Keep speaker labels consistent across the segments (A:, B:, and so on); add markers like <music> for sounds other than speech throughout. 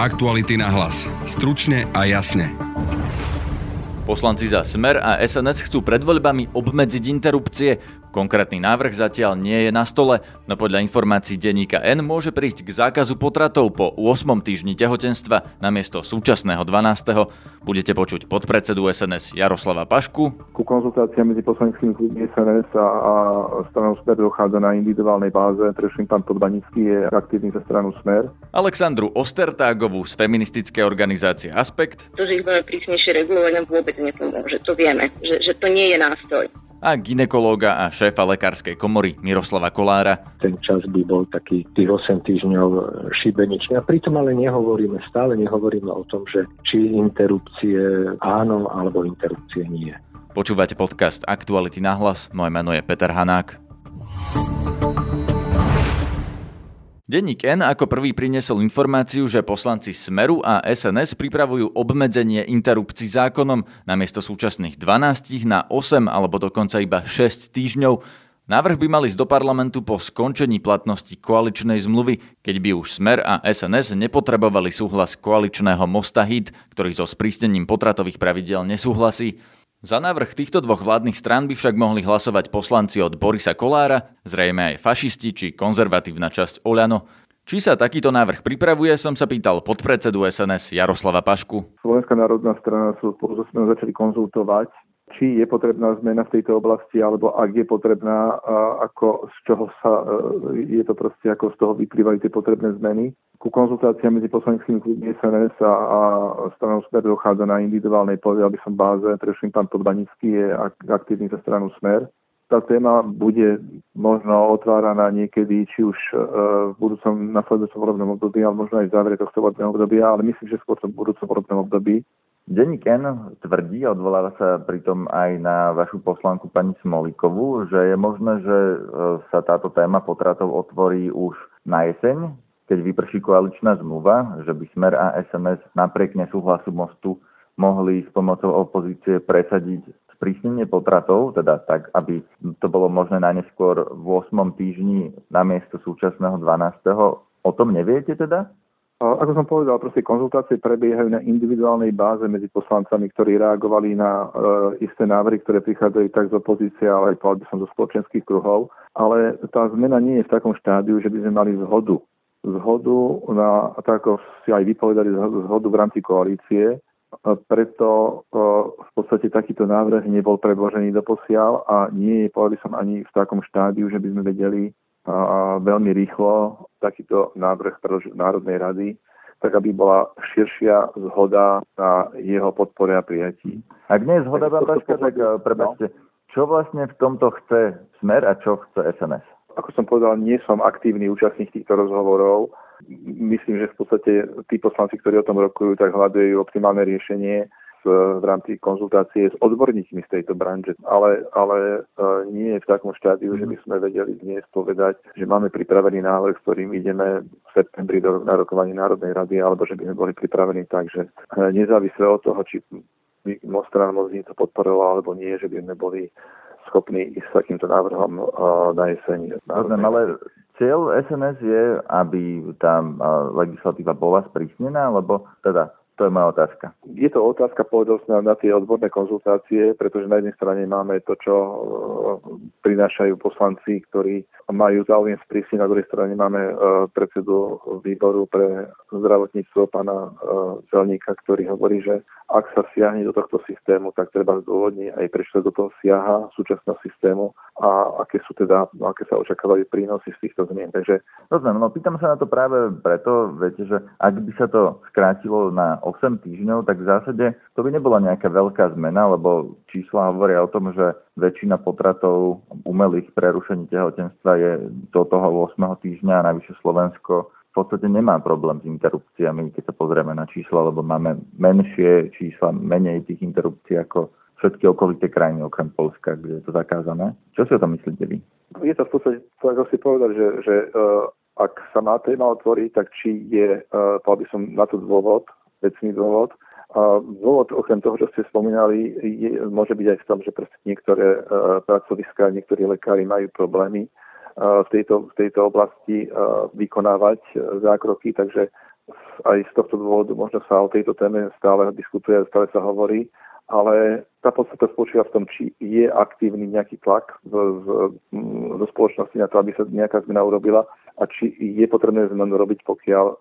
A: Aktuality na hlas. Stručne a jasne.
B: Poslanci za Smer a SNS chcú pred voľbami obmedziť interrupcie. Konkrétny návrh zatiaľ nie je na stole, no podľa informácií denníka N môže prísť k zákazu potratov po 8. týždni tehotenstva namiesto súčasného 12. Budete počuť podpredsedu SNS Jaroslava Pašku.
C: Ku konzultáciám medzi poslaneckými klubmi SNS a, a stranou Smer dochádza na individuálnej báze. Preším pán Podbanický je aktívny za stranu Smer.
B: Alexandru Ostertágovú z feministickej organizácie Aspekt.
D: To, že ich budeme prísnejšie regulovať, nám vôbec nepomôže. To vieme, že, že to nie je nástroj
B: a ginekológa a šéfa lekárskej komory Miroslava Kolára.
E: Ten čas by bol taký tých 8 týždňov šibeničný. A pritom ale nehovoríme, stále nehovoríme o tom, že či interrupcie áno alebo interrupcie nie.
B: Počúvate podcast Aktuality na hlas. Moje meno je Peter Hanák. Denník N ako prvý priniesol informáciu, že poslanci Smeru a SNS pripravujú obmedzenie interrupcií zákonom namiesto súčasných 12 na 8 alebo dokonca iba 6 týždňov. Návrh by mali ísť do parlamentu po skončení platnosti koaličnej zmluvy, keď by už Smer a SNS nepotrebovali súhlas koaličného mosta HIT, ktorý so sprísnením potratových pravidel nesúhlasí. Za návrh týchto dvoch vládnych strán by však mohli hlasovať poslanci od Borisa Kolára, zrejme aj fašisti či konzervatívna časť Oľano. Či sa takýto návrh pripravuje, som sa pýtal podpredsedu SNS Jaroslava Pašku.
C: Slovenská národná strana sú spolu začali konzultovať či je potrebná zmena v tejto oblasti, alebo ak je potrebná, ako z čoho sa, e, je to proste, ako z toho vyplývajú tie potrebné zmeny. Ku konzultáciám medzi poslaneckými klubmi SNS a, a stranou Smer dochádza na individuálnej, povedal by som báze, predovšetkým pán Podbanický je aktívny za stranu Smer. Tá téma bude možno otváraná niekedy, či už e, v budúcom nasledujúcom volebnom období, ale možno aj v závere tohto volebného obdobia, ale myslím, že skôr v budúcom volebnom období
F: Denník N tvrdí, odvoláva sa pritom aj na vašu poslanku pani Smolikovú, že je možné, že e, sa táto téma potratov otvorí už na jeseň, keď vyprší koaličná zmluva, že by Smer a SMS napriek nesúhlasu mostu mohli s pomocou opozície presadiť sprísnenie potratov, teda tak, aby to bolo možné najneskôr v 8. týždni namiesto súčasného 12. O tom neviete teda?
C: Ako som povedal, proste konzultácie prebiehajú na individuálnej báze medzi poslancami, ktorí reagovali na e, isté návrhy, ktoré prichádzajú tak z opozície, ale aj povedal by som zo spoločenských kruhov. Ale tá zmena nie je v takom štádiu, že by sme mali zhodu. Zhodu na, tak ako si aj vypovedali, zhodu v rámci koalície. Preto e, v podstate takýto návrh nebol predložený do posiaľ a nie je, povedal by som, ani v takom štádiu, že by sme vedeli a veľmi rýchlo takýto návrh Národnej rady, tak aby bola širšia zhoda na jeho podpore a prijatí.
F: Ak nie je zhoda, pán Paška, tak eh, prebačte, čo vlastne v tomto chce Smer a čo chce SNS?
C: Ako som povedal, nie som aktívny účastník týchto rozhovorov. Myslím, že v podstate tí poslanci, ktorí o tom rokujú, tak hľadajú optimálne riešenie v rámci konzultácie s odborníkmi z tejto branže, ale, ale e, nie je v takom štádiu, že by sme vedeli dnes povedať, že máme pripravený návrh, s ktorým ideme v septembri do, na rokovanie Národnej rady, alebo že by sme boli pripravení tak, že e, nezávisle od toho, či by strana moc to podporovala alebo nie, že by sme boli schopní ísť s takýmto návrhom e, na jeseň.
F: ale cieľ SNS je, aby tá legislatíva bola sprísnená, lebo teda to je moja otázka.
C: Je to otázka, povedal som na, tie odborné konzultácie, pretože na jednej strane máme to, čo e, prinášajú poslanci, ktorí majú záujem sprísniť, na druhej strane máme e, predsedu výboru pre zdravotníctvo pána e, Zelníka, ktorý hovorí, že ak sa siahne do tohto systému, tak treba zdôvodniť aj prečo do toho siaha súčasného systému a aké sú teda, aké sa očakávajú prínosy z týchto zmien. Takže...
F: Rozumiem, no pýtam sa na to práve preto, viete, že ak by sa to skrátilo na 8 týždňov, tak v zásade to by nebola nejaká veľká zmena, lebo čísla hovoria o tom, že väčšina potratov umelých prerušení tehotenstva je do toho 8 týždňa a najvyššie Slovensko v podstate nemá problém s interrupciami, keď sa pozrieme na čísla, lebo máme menšie čísla, menej tých interrupcií ako všetky okolité krajiny okrem Polska, kde je to zakázané. Čo si o tom myslíte vy?
C: Je to v podstate, ako si povedal, že, že uh, ak sa má téma otvoriť, tak či je, povedal by som na to dôvod, vecný dôvod. A dôvod, okrem toho, čo ste spomínali, je, môže byť aj v tom, že niektoré uh, pracoviská, niektorí lekári majú problémy v tejto, v tejto oblasti vykonávať zákroky, takže aj z tohto dôvodu možno sa o tejto téme stále diskutuje, stále sa hovorí, ale tá podstata spočíva v tom, či je aktívny nejaký tlak do spoločnosti na to, aby sa nejaká zmena urobila a či je potrebné zmenu robiť, pokiaľ uh,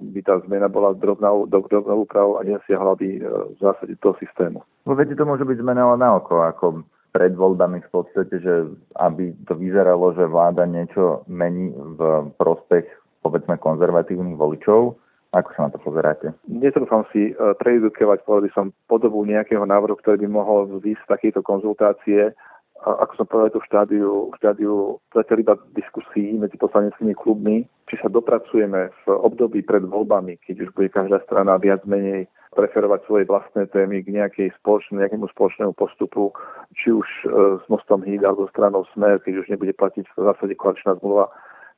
C: by tá zmena bola drobnou, drobnou úpravou a nesiahla by uh, v zásade toho systému.
F: No viete, to môže byť zmena len na oko, ako pred voľbami v podstate, že aby to vyzeralo, že vláda niečo mení v prospech povedzme konzervatívnych voličov, ako sa na to pozeráte?
C: Netrúfam si uh, prejudikovať, povedal by som, podobu nejakého návrhu, ktorý by mohol výsť z takejto konzultácie. A ako som povedal, to v štádiu, v štádiu zatiaľ iba diskusí medzi poslaneckými klubmi, či sa dopracujeme v období pred voľbami, keď už bude každá strana viac menej preferovať svoje vlastné témy k nejakej spoločné, nejakému spoločnému postupu, či už e, s mostom Híd alebo stranou Smer, keď už nebude platiť v zásade koaličná zmluva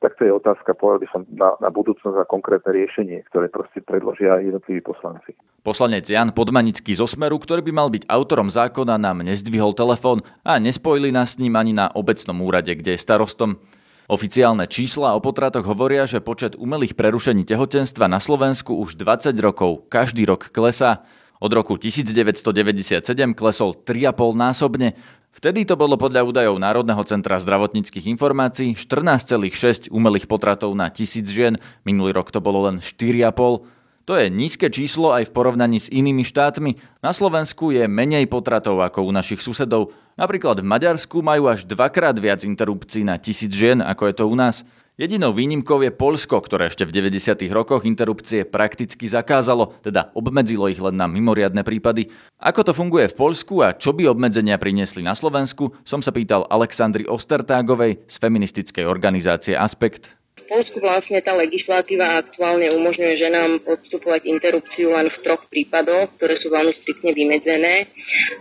C: tak to je otázka, povedal by som, na, na budúcnosť a konkrétne riešenie, ktoré proste predložia jednotliví poslanci.
G: Poslanec Jan Podmanický zo Smeru, ktorý by mal byť autorom zákona, nám nezdvihol telefón a nespojili nás s ním ani na obecnom úrade, kde je starostom. Oficiálne čísla o potratoch hovoria, že počet umelých prerušení tehotenstva na Slovensku už 20 rokov každý rok klesá. Od roku 1997 klesol 3,5 násobne. Vtedy to bolo podľa údajov Národného centra zdravotníckých informácií 14,6 umelých potratov na tisíc žien, minulý rok to bolo len 4,5. To je nízke číslo aj v porovnaní s inými štátmi. Na Slovensku je menej potratov ako u našich susedov. Napríklad v Maďarsku majú až dvakrát viac interrupcií na tisíc žien, ako je to u nás. Jedinou výnimkou je Polsko, ktoré ešte v 90. rokoch interrupcie prakticky zakázalo, teda obmedzilo ich len na mimoriadne prípady. Ako to funguje v Polsku a čo by obmedzenia priniesli na Slovensku, som sa pýtal Aleksandry Ostertágovej z feministickej organizácie Aspekt.
D: Polsku vlastne tá legislatíva aktuálne umožňuje ženám podstupovať interrupciu len v troch prípadoch, ktoré sú veľmi striktne vymedzené.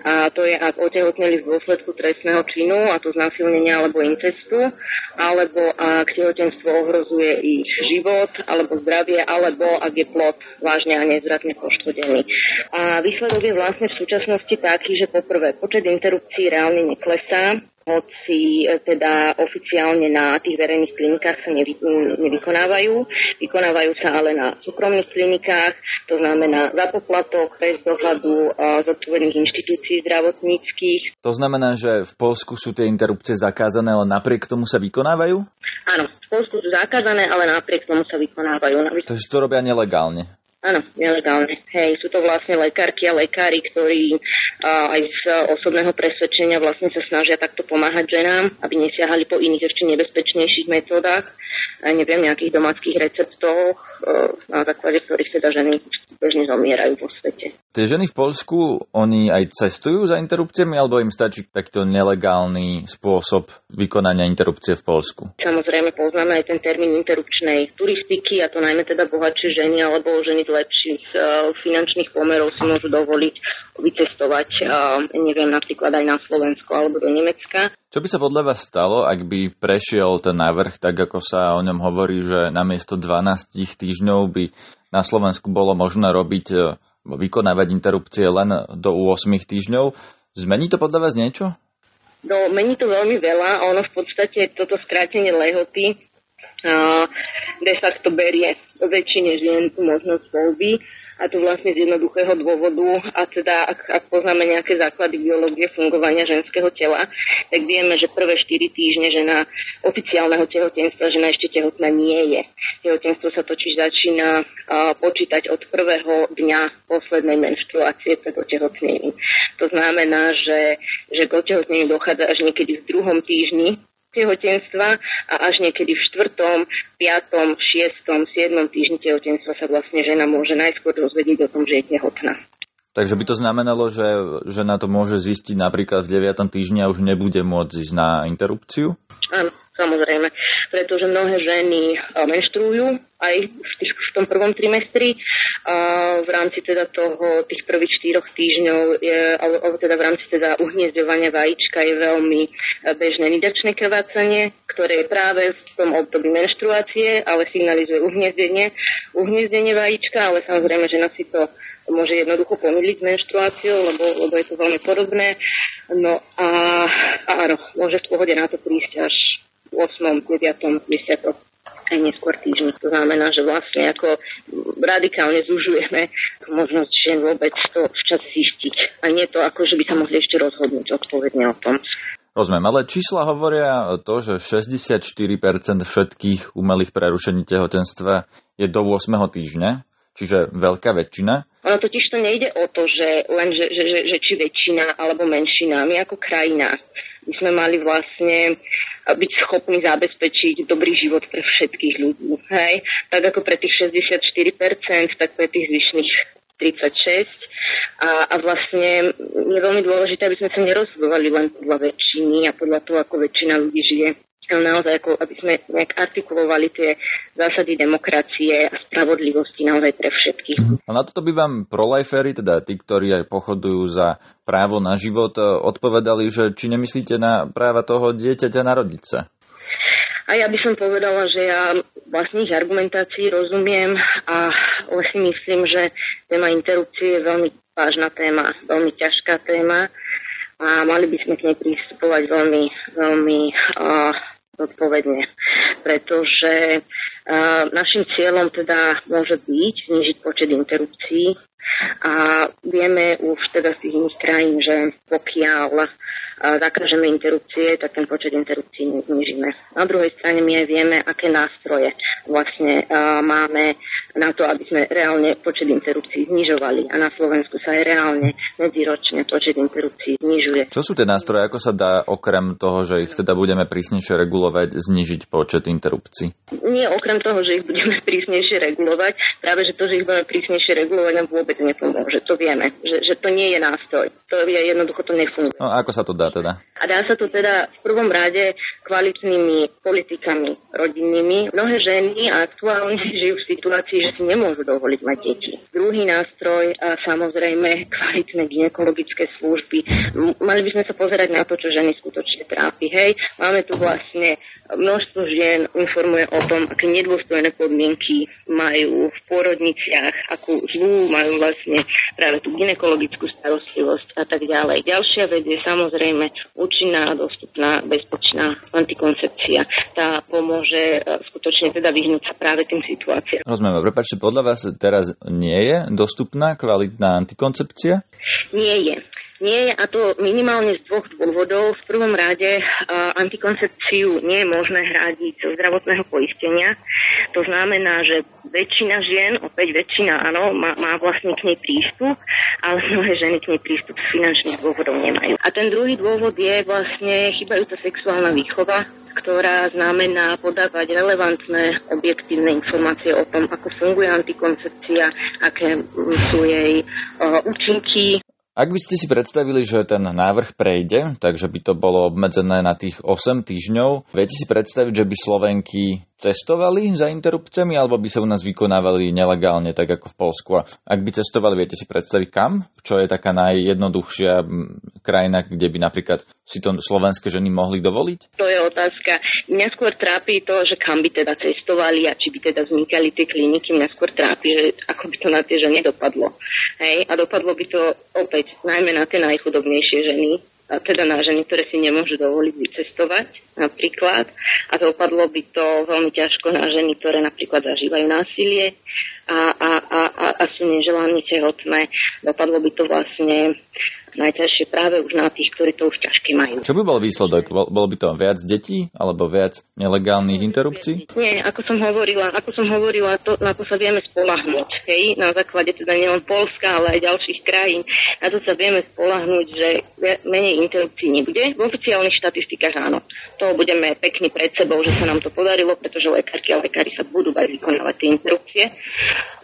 D: A to je, ak otehotneli v dôsledku trestného činu, a to znásilnenia alebo incestu, alebo ak tehotenstvo ohrozuje ich život alebo zdravie, alebo ak je plod vážne a nezvratne poškodený. A výsledok je vlastne v súčasnosti taký, že poprvé počet interrupcií reálne neklesá, hoci e, teda oficiálne na tých verejných klinikách sa nevy, nevykonávajú. Vykonávajú sa ale na súkromných klinikách, to znamená za poplatok, bez dohľadu zodpovedných inštitúcií zdravotníckých.
G: To znamená, že v Polsku sú tie interrupcie zakázané, ale napriek tomu sa vykonávajú?
D: Áno, v Polsku sú zakázané, ale napriek tomu sa vykonávajú.
G: Takže to robia nelegálne.
D: Áno, nelegálne. Hej, sú to vlastne lekárky a lekári, ktorí a, aj z osobného presvedčenia vlastne sa snažia takto pomáhať ženám, aby nesiahali po iných ešte nebezpečnejších metódach, aj neviem, nejakých domáckých receptoch, na základe ktorých teda ženy bežne zomierajú vo svete.
G: Tie ženy v Polsku, oni aj cestujú za interrupciami, alebo im stačí takýto nelegálny spôsob vykonania interrupcie v Polsku?
D: Samozrejme poznáme aj ten termín interrupčnej turistiky, a to najmä teda bohatšie ženy alebo ženy z lepších uh, finančných pomerov si môžu dovoliť vycestovať, uh, neviem, napríklad aj na Slovensko alebo do Nemecka.
G: Čo by sa podľa vás stalo, ak by prešiel ten návrh, tak ako sa o ňom hovorí, že namiesto 12 týždňov by na Slovensku bolo možné robiť, e, vykonávať interrupcie len do 8 týždňov. Zmení to podľa vás niečo?
D: No, mení to veľmi veľa. Ono v podstate toto skrátenie lehoty uh, de facto berie väčšine žien možnosť voľby a to vlastne z jednoduchého dôvodu a teda ak, ak poznáme nejaké základy biológie fungovania ženského tela, tak vieme, že prvé 4 týždne žena oficiálneho tehotenstva žena ešte tehotná nie je. Tehotenstvo sa totiž začína uh, počítať od prvého dňa poslednej menštruácie pred otehotnením. To znamená, že, že k otehotneniu dochádza až niekedy v druhom týždni tehotenstva a až niekedy v štvrtom, piatom, šiestom, siedmom týždni tehotenstva sa vlastne žena môže najskôr dozvedieť o tom, že je tehotná.
G: Takže by to znamenalo, že žena to môže zistiť napríklad v 9. týždni a už nebude môcť ísť na interrupciu?
D: Áno, samozrejme, pretože mnohé ženy menštruujú aj v, tých, v tom prvom trimestri a v rámci teda toho, tých prvých štyroch týždňov, je, alebo teda v rámci teda uhniezdovania vajíčka je veľmi bežné nidačné krvácanie, ktoré je práve v tom období menštruácie, ale signalizuje uhniezdenie, uhniezdenie vajíčka, ale samozrejme žena si to môže jednoducho pomýliť s menštruáciou, lebo, lebo je to veľmi podobné. No a áno, môže v pohode na to prísť až 8 8., 9., 10 aj neskôr týždni. To znamená, že vlastne ako radikálne zužujeme možnosť žien vôbec to včas zistiť. A nie to ako, že by sa mohli ešte rozhodnúť odpovedne o tom.
G: Rozumiem, ale čísla hovoria to, že 64% všetkých umelých prerušení tehotenstva je do 8. týždňa, čiže veľká väčšina.
D: Ono totiž to nejde o to, že len, že, že, že, že či väčšina alebo menšina. My ako krajina by sme mali vlastne byť schopní zabezpečiť dobrý život pre všetkých ľudí. Hej? Tak ako pre tých 64%, tak pre tých zvyšných 36. A, a vlastne je veľmi dôležité, aby sme sa nerozhodovali len podľa väčšiny a podľa toho, ako väčšina ľudí žije naozaj ako, aby sme nejak artikulovali tie zásady demokracie a spravodlivosti naozaj pre všetkých.
G: Mhm. A na toto by vám prolajferi, teda tí, ktorí aj pochodujú za právo na život, e, odpovedali, že či nemyslíte na práva toho dieťaťa narodiť sa?
D: A ja by som povedala, že ja vlastne ich argumentácii rozumiem a vlastne myslím, že téma interrupcie je veľmi vážna téma, veľmi ťažká téma a mali by sme k nej pristupovať veľmi, veľmi uh, zodpovedne, pretože uh, našim cieľom teda môže byť znižiť počet interrupcií a vieme už teda z tých iných krajín, že pokiaľ zakážeme interrupcie, tak ten počet interrupcií znižíme. Na druhej strane my aj vieme, aké nástroje vlastne máme na to, aby sme reálne počet interrupcií znižovali. A na Slovensku sa aj reálne medziročne počet interrupcií znižuje.
G: Čo sú tie nástroje? Ako sa dá okrem toho, že ich teda budeme prísnejšie regulovať, znižiť počet interrupcií?
D: Nie okrem toho, že ich budeme prísnejšie regulovať. Práve, že to, že ich budeme prísnejšie regulovať, nám vôbec nepomôže. To vieme, že, že to nie je nástroj. To je jednoducho to nefunguje.
G: No ako sa to dá teda?
D: A dá sa to teda v prvom rade kvalitnými politikami rodinnými. Mnohé ženy aktuálne <laughs> žijú v situácii, že si nemôžu dovoliť mať deti. Druhý nástroj, samozrejme, kvalitné ginekologické služby. Mali by sme sa pozerať na to, čo ženy skutočne trápi. Hej, máme tu vlastne množstvo žien informuje o tom, aké nedôstojné podmienky majú v pôrodniciach, akú zlú majú vlastne práve tú ginekologickú starostlivosť a tak ďalej. Ďalšia vec je samozrejme účinná, dostupná, bezpečná antikoncepcia. Tá pomôže e, skutočne teda vyhnúť sa práve tým situáciám.
G: Rozumiem, prepáčte, podľa vás teraz nie je dostupná kvalitná antikoncepcia?
D: Nie je. Nie je, a to minimálne z dvoch dôvodov. V prvom rade uh, antikoncepciu nie je možné hradiť zo zdravotného poistenia. To znamená, že väčšina žien, opäť väčšina áno, má, má vlastne k nej prístup, ale mnohé ženy k nej prístup z finančných dôvodov nemajú. A ten druhý dôvod je vlastne chybajúca sexuálna výchova, ktorá znamená podávať relevantné objektívne informácie o tom, ako funguje antikoncepcia, aké sú jej uh, účinky
G: ak by ste si predstavili, že ten návrh prejde, takže by to bolo obmedzené na tých 8 týždňov, viete si predstaviť, že by Slovenky cestovali za interrupciami alebo by sa u nás vykonávali nelegálne, tak ako v Polsku? A ak by cestovali, viete si predstaviť kam? Čo je taká najjednoduchšia krajina, kde by napríklad si to slovenské ženy mohli dovoliť?
D: To je otázka. Mňa skôr trápi to, že kam by teda cestovali a či by teda vznikali tie kliniky. Mňa skôr trápi, že ako by to na tie ženy dopadlo. Hej? A dopadlo by to opäť najmä na tie najchudobnejšie ženy, teda na ženy, ktoré si nemôžu dovoliť vycestovať napríklad. A dopadlo by to veľmi ťažko na ženy, ktoré napríklad zažívajú násilie a, a, a, a, a sú neželaní tehotné. Dopadlo by to vlastne najťažšie práve už na tých, ktorí to už ťažké majú.
G: Čo by bol výsledok? Bol, bolo by to viac detí alebo viac nelegálnych interrupcií?
D: Nie, ako som hovorila, ako som hovorila, to, na to sa vieme spolahnúť. Hej? Na základe teda nielen Polska, ale aj ďalších krajín. Na to sa vieme spolahnúť, že menej interrupcií nebude. V oficiálnych štatistikách áno. To budeme pekne pred sebou, že sa nám to podarilo, pretože lekárky a lekári sa budú aj vykonávať tie interrupcie.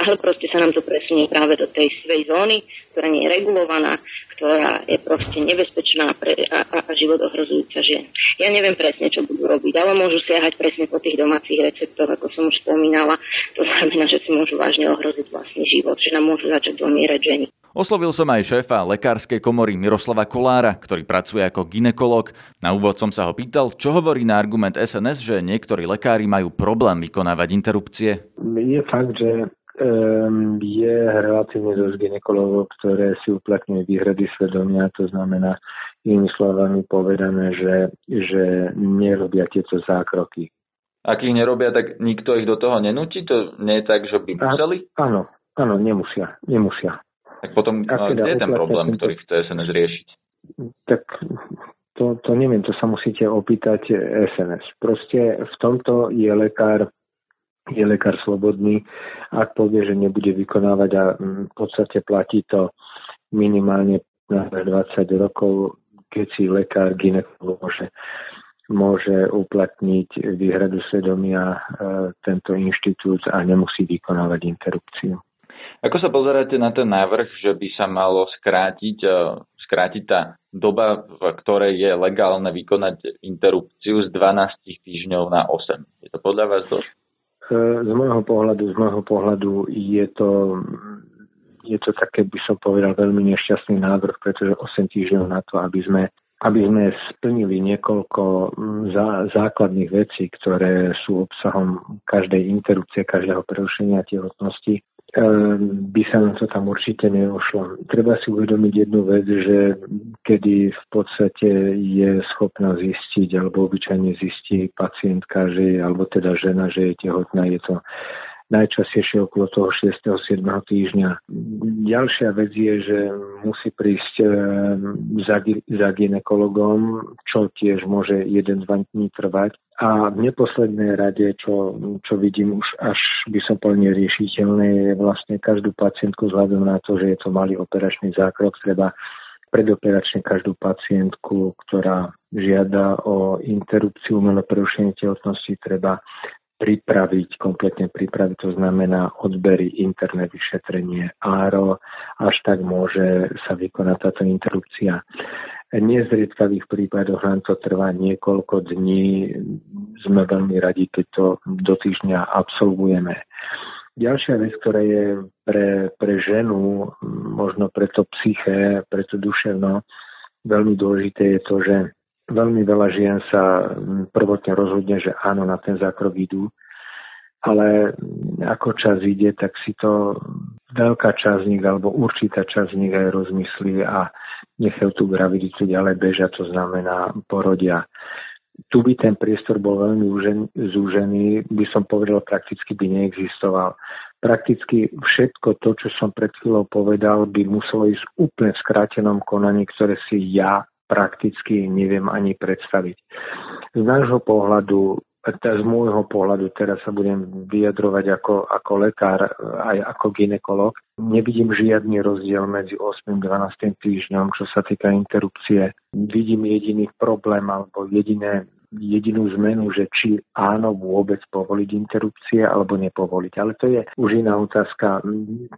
D: Ale proste sa nám to presunie práve do tej svej zóny, ktorá nie je regulovaná ktorá je proste nebezpečná pre, a, a, a život ohrozujúca žien. Ja neviem presne, čo budú robiť, ale môžu siahať presne po tých domácich receptoch, ako som už spomínala. To znamená, že si môžu vážne ohroziť vlastný život, že nám môžu začať domierať ženy.
G: Oslovil som aj šéfa lekárskej komory Miroslava Kolára, ktorý pracuje ako ginekolog. Na úvod som sa ho pýtal, čo hovorí na argument SNS, že niektorí lekári majú problém vykonávať interrupcie.
E: Je fakt, že um, je relatívne dosť ginekologov, ktoré si uplatňujú výhrady svedomia, to znamená inými slovami povedané, že, že nerobia tieto zákroky.
G: Ak ich nerobia, tak nikto ich do toho nenúti? To nie je tak, že by museli?
E: A, áno, áno, nemusia, nemusia.
G: Tak potom, kde je ten problém, ktorý chce SNS riešiť?
E: Tak to, to neviem, to sa musíte opýtať SNS. Proste v tomto je lekár je lekár slobodný, ak povie, že nebude vykonávať a v podstate platí to minimálne na 20 rokov, keď si lekár ginekolog môže, môže uplatniť výhradu svedomia e, tento inštitút a nemusí vykonávať interrupciu.
G: Ako sa pozeráte na ten návrh, že by sa malo skrátiť, e, skrátiť tá doba, v ktorej je legálne vykonať interrupciu z 12 týždňov na 8? Je to podľa vás dosť?
E: Z môjho pohľadu, z môjho pohľadu je to, je to také, by som povedal, veľmi nešťastný návrh, pretože 8 týždňov na to, aby sme aby sme splnili niekoľko zá, základných vecí, ktoré sú obsahom každej interrupcie, každého prerušenia tehotnosti, by sa nám to tam určite neušlo. Treba si uvedomiť jednu vec, že kedy v podstate je schopná zistiť alebo obyčajne zistí pacientka, že alebo teda žena, že je tehotná, je to najčastejšie okolo toho 6. 7. týždňa. Ďalšia vec je, že musí prísť ehm, za, za ginekologom, čo tiež môže 1-2 dní trvať. A v neposlednej rade, čo, čo vidím už až by som povedal neriešiteľné, je vlastne každú pacientku vzhľadom na to, že je to malý operačný zákrok, treba predoperačne každú pacientku, ktorá žiada o interrupciu umelé prerušenie tehotnosti, treba pripraviť, kompletne pripraviť, to znamená odbery, interné vyšetrenie, áro, až tak môže sa vykonať táto interrupcia. Nezriedkavých prípadoch nám to trvá niekoľko dní, sme veľmi radi, keď to do týždňa absolvujeme. Ďalšia vec, ktorá je pre, pre ženu, možno pre to psyché, pre to duševno, veľmi dôležité je to, že veľmi veľa žien sa prvotne rozhodne, že áno, na ten zákrok idú, ale ako čas ide, tak si to veľká časť z nich alebo určitá časť z nich aj rozmyslí a nechajú tú graviditu ďalej bežať, to znamená porodia. Tu by ten priestor bol veľmi zúžený, by som povedal, prakticky by neexistoval. Prakticky všetko to, čo som pred chvíľou povedal, by muselo ísť úplne v skrátenom konaní, ktoré si ja prakticky neviem ani predstaviť. Z nášho pohľadu, z môjho pohľadu, teraz sa budem vyjadrovať ako, ako lekár, aj ako ginekolog, nevidím žiadny rozdiel medzi 8. a 12. týždňom, čo sa týka interrupcie. Vidím jediný problém alebo jediné jedinú zmenu, že či áno vôbec povoliť interrupcie alebo nepovoliť. Ale to je už iná otázka.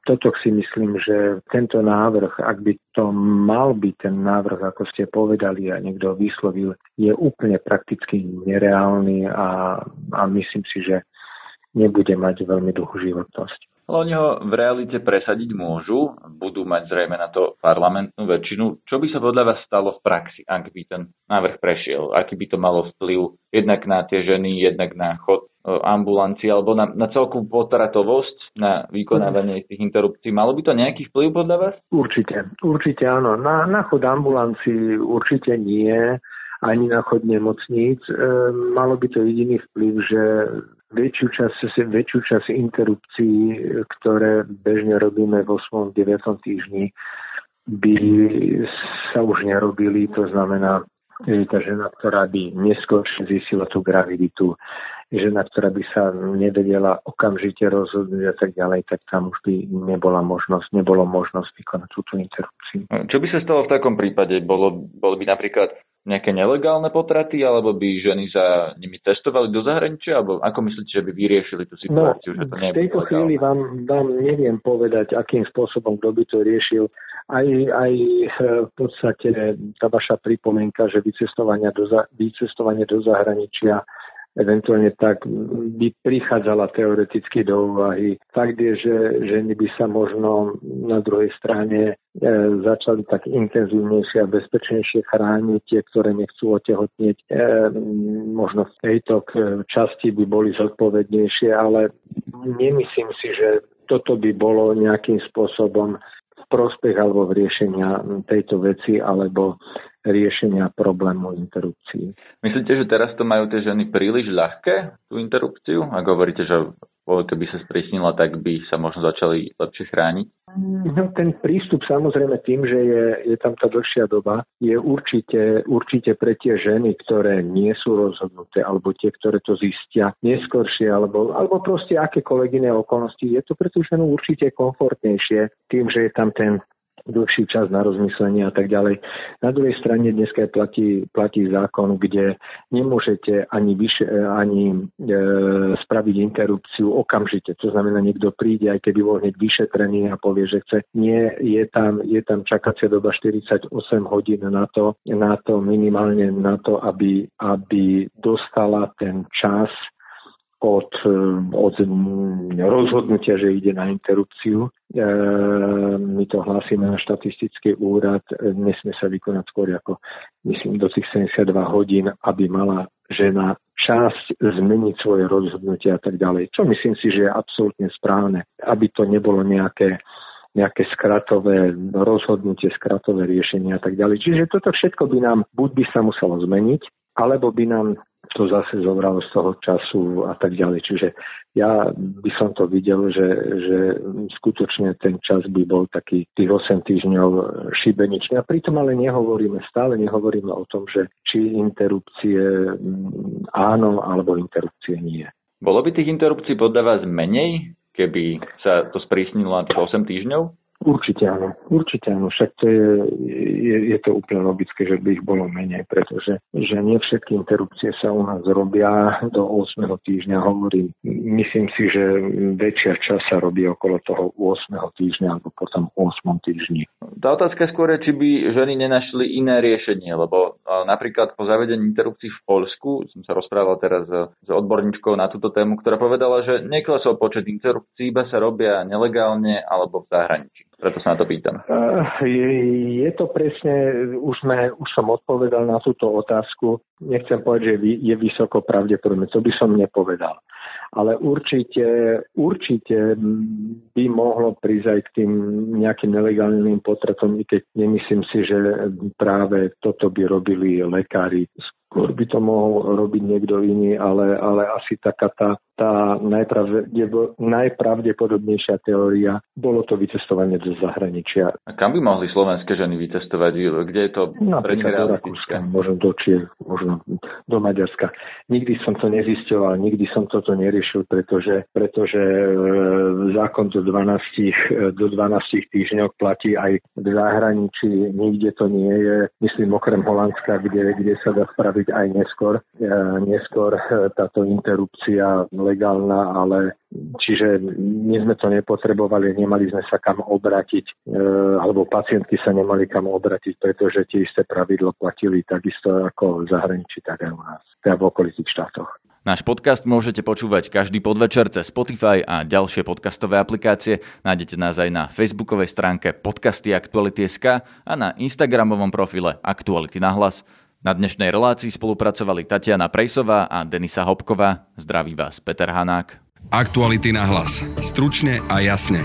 E: Toto si myslím, že tento návrh, ak by to mal byť ten návrh, ako ste povedali a niekto vyslovil, je úplne prakticky nereálny a, a myslím si, že nebude mať veľmi dlhú životnosť.
G: Ale oni ho v realite presadiť môžu, budú mať zrejme na to parlamentnú väčšinu. Čo by sa podľa vás stalo v praxi, ak by ten návrh prešiel? Aký by to malo vplyv jednak na tie ženy, jednak na chod e, ambulancii alebo na, na celkú potratovosť, na vykonávanie tých interrupcií. Malo by to nejaký vplyv podľa vás?
E: Určite, určite áno. Na, na chod ambulancii určite nie ani na chod nemocníc. E, malo by to jediný vplyv, že väčšiu časť, väčšiu časť interrupcií, ktoré bežne robíme v 8. 9. týždni, by sa už nerobili. To znamená, že tá žena, ktorá by neskôr zistila tú graviditu, žena, ktorá by sa nevedela okamžite rozhodnúť a tak ďalej, tak tam už by nebola možnosť, nebolo možnosť vykonať túto interrupciu.
G: Čo by sa stalo v takom prípade? Bolo, bolo by napríklad nejaké nelegálne potraty, alebo by ženy za nimi testovali do zahraničia, alebo ako myslíte, že by vyriešili tú situáciu?
E: No, že to v tejto chvíli vám, vám neviem povedať, akým spôsobom kto by to riešil. Aj, aj eh, v podstate tá vaša pripomienka, že vycestovanie do, vycestovanie do zahraničia eventuálne tak by prichádzala teoreticky do úvahy. Fakt je, že ženy by sa možno na druhej strane e, začali tak intenzívnejšie a bezpečnejšie chrániť tie, ktoré nechcú otehotnieť. E, možno v tejto časti by boli zodpovednejšie, ale nemyslím si, že toto by bolo nejakým spôsobom prospech alebo v riešenia tejto veci alebo riešenia problému interrupcií.
G: Myslíte, že teraz to majú tie ženy príliš ľahké, tú interrupciu? Ak hovoríte, že keby sa sprísnila, tak by sa možno začali lepšie chrániť?
E: No, ten prístup samozrejme tým, že je, je tam tá dlhšia doba, je určite, určite pre tie ženy, ktoré nie sú rozhodnuté, alebo tie, ktoré to zistia neskôršie, alebo, alebo proste akékoľvek iné okolnosti, je to pre tú ženu určite komfortnejšie tým, že je tam ten dlhší čas na rozmyslenie a tak ďalej. Na druhej strane dneska platí, platí zákon, kde nemôžete ani, vyš, ani e, spraviť interrupciu okamžite. To znamená, niekto príde, aj keby bol hneď vyšetrený a povie, že chce. Nie, je tam, je tam čakacia doba 48 hodín na to, na to minimálne na to, aby, aby dostala ten čas od, od rozhodnutia, že ide na interrupciu. E, my to hlásime na štatistický úrad, nesmie sa vykonať skôr ako, myslím, do tých 72 hodín, aby mala žena časť zmeniť svoje rozhodnutie a tak ďalej. Čo myslím si, že je absolútne správne, aby to nebolo nejaké nejaké skratové rozhodnutie, skratové riešenie a tak ďalej. Čiže toto všetko by nám, buď by sa muselo zmeniť, alebo by nám to zase zobralo z toho času a tak ďalej. Čiže ja by som to videl, že, že skutočne ten čas by bol taký tých 8 týždňov šibeničný. A pritom ale nehovoríme, stále nehovoríme o tom, že či interrupcie mm, áno, alebo interrupcie nie.
G: Bolo by tých interrupcií podľa vás menej, keby sa to sprísnilo na 8 týždňov?
E: Určite áno, určite áno. Však to je, je, je to úplne logické, že by ich bolo menej, pretože že nie všetky interrupcie sa u nás robia do 8. týždňa. Hovorím, myslím si, že väčšia časť sa robí okolo toho 8. týždňa alebo potom 8. týždni.
G: Tá otázka skôr je, či by ženy nenašli iné riešenie, lebo napríklad po zavedení interrupcií v Polsku, som sa rozprával teraz s odborníčkou na túto tému, ktorá povedala, že neklesol počet interrupcií, iba sa robia nelegálne alebo v zahraničí. Preto sa na to pýtam.
E: Je, je to presne, už, sme, už som odpovedal na túto otázku. Nechcem povedať, že je vysoko pravdepodobné, to by som nepovedal. Ale určite, určite by mohlo prísť aj k tým nejakým nelegálnym potratom, i keď nemyslím si, že práve toto by robili lekári skôr by to mohol robiť niekto iný, ale, ale asi taká tá, tá najpravdepodobnejšia teória bolo to vycestovanie do zahraničia.
G: A kam by mohli slovenské ženy vycestovať? Kde je to
E: Napríklad do Rakúska, možno do Čiech, možno do Maďarska. Nikdy som to nezisťoval, nikdy som toto neriešil, pretože, pretože e, zákon do 12, do 12 týždňov platí aj v zahraničí, nikde to nie je, myslím okrem Holandska, kde, kde sa dá spraviť aj neskôr. E, neskôr e, táto interrupcia legálna, ale čiže my sme to nepotrebovali, nemali sme sa kam obratiť, e, alebo pacientky sa nemali kam obratiť, pretože tie isté pravidlo platili takisto ako v zahraničí, tak aj u nás, teda v okolitých štátoch.
G: Náš podcast môžete počúvať každý podvečer cez Spotify a ďalšie podcastové aplikácie. Nájdete nás aj na facebookovej stránke podcasty Aktuality.sk a na instagramovom profile Aktuality na hlas. Na dnešnej relácii spolupracovali Tatiana Prejsová a Denisa Hopková. Zdraví vás Peter Hanák.
A: Aktuality na hlas. Stručne a jasne.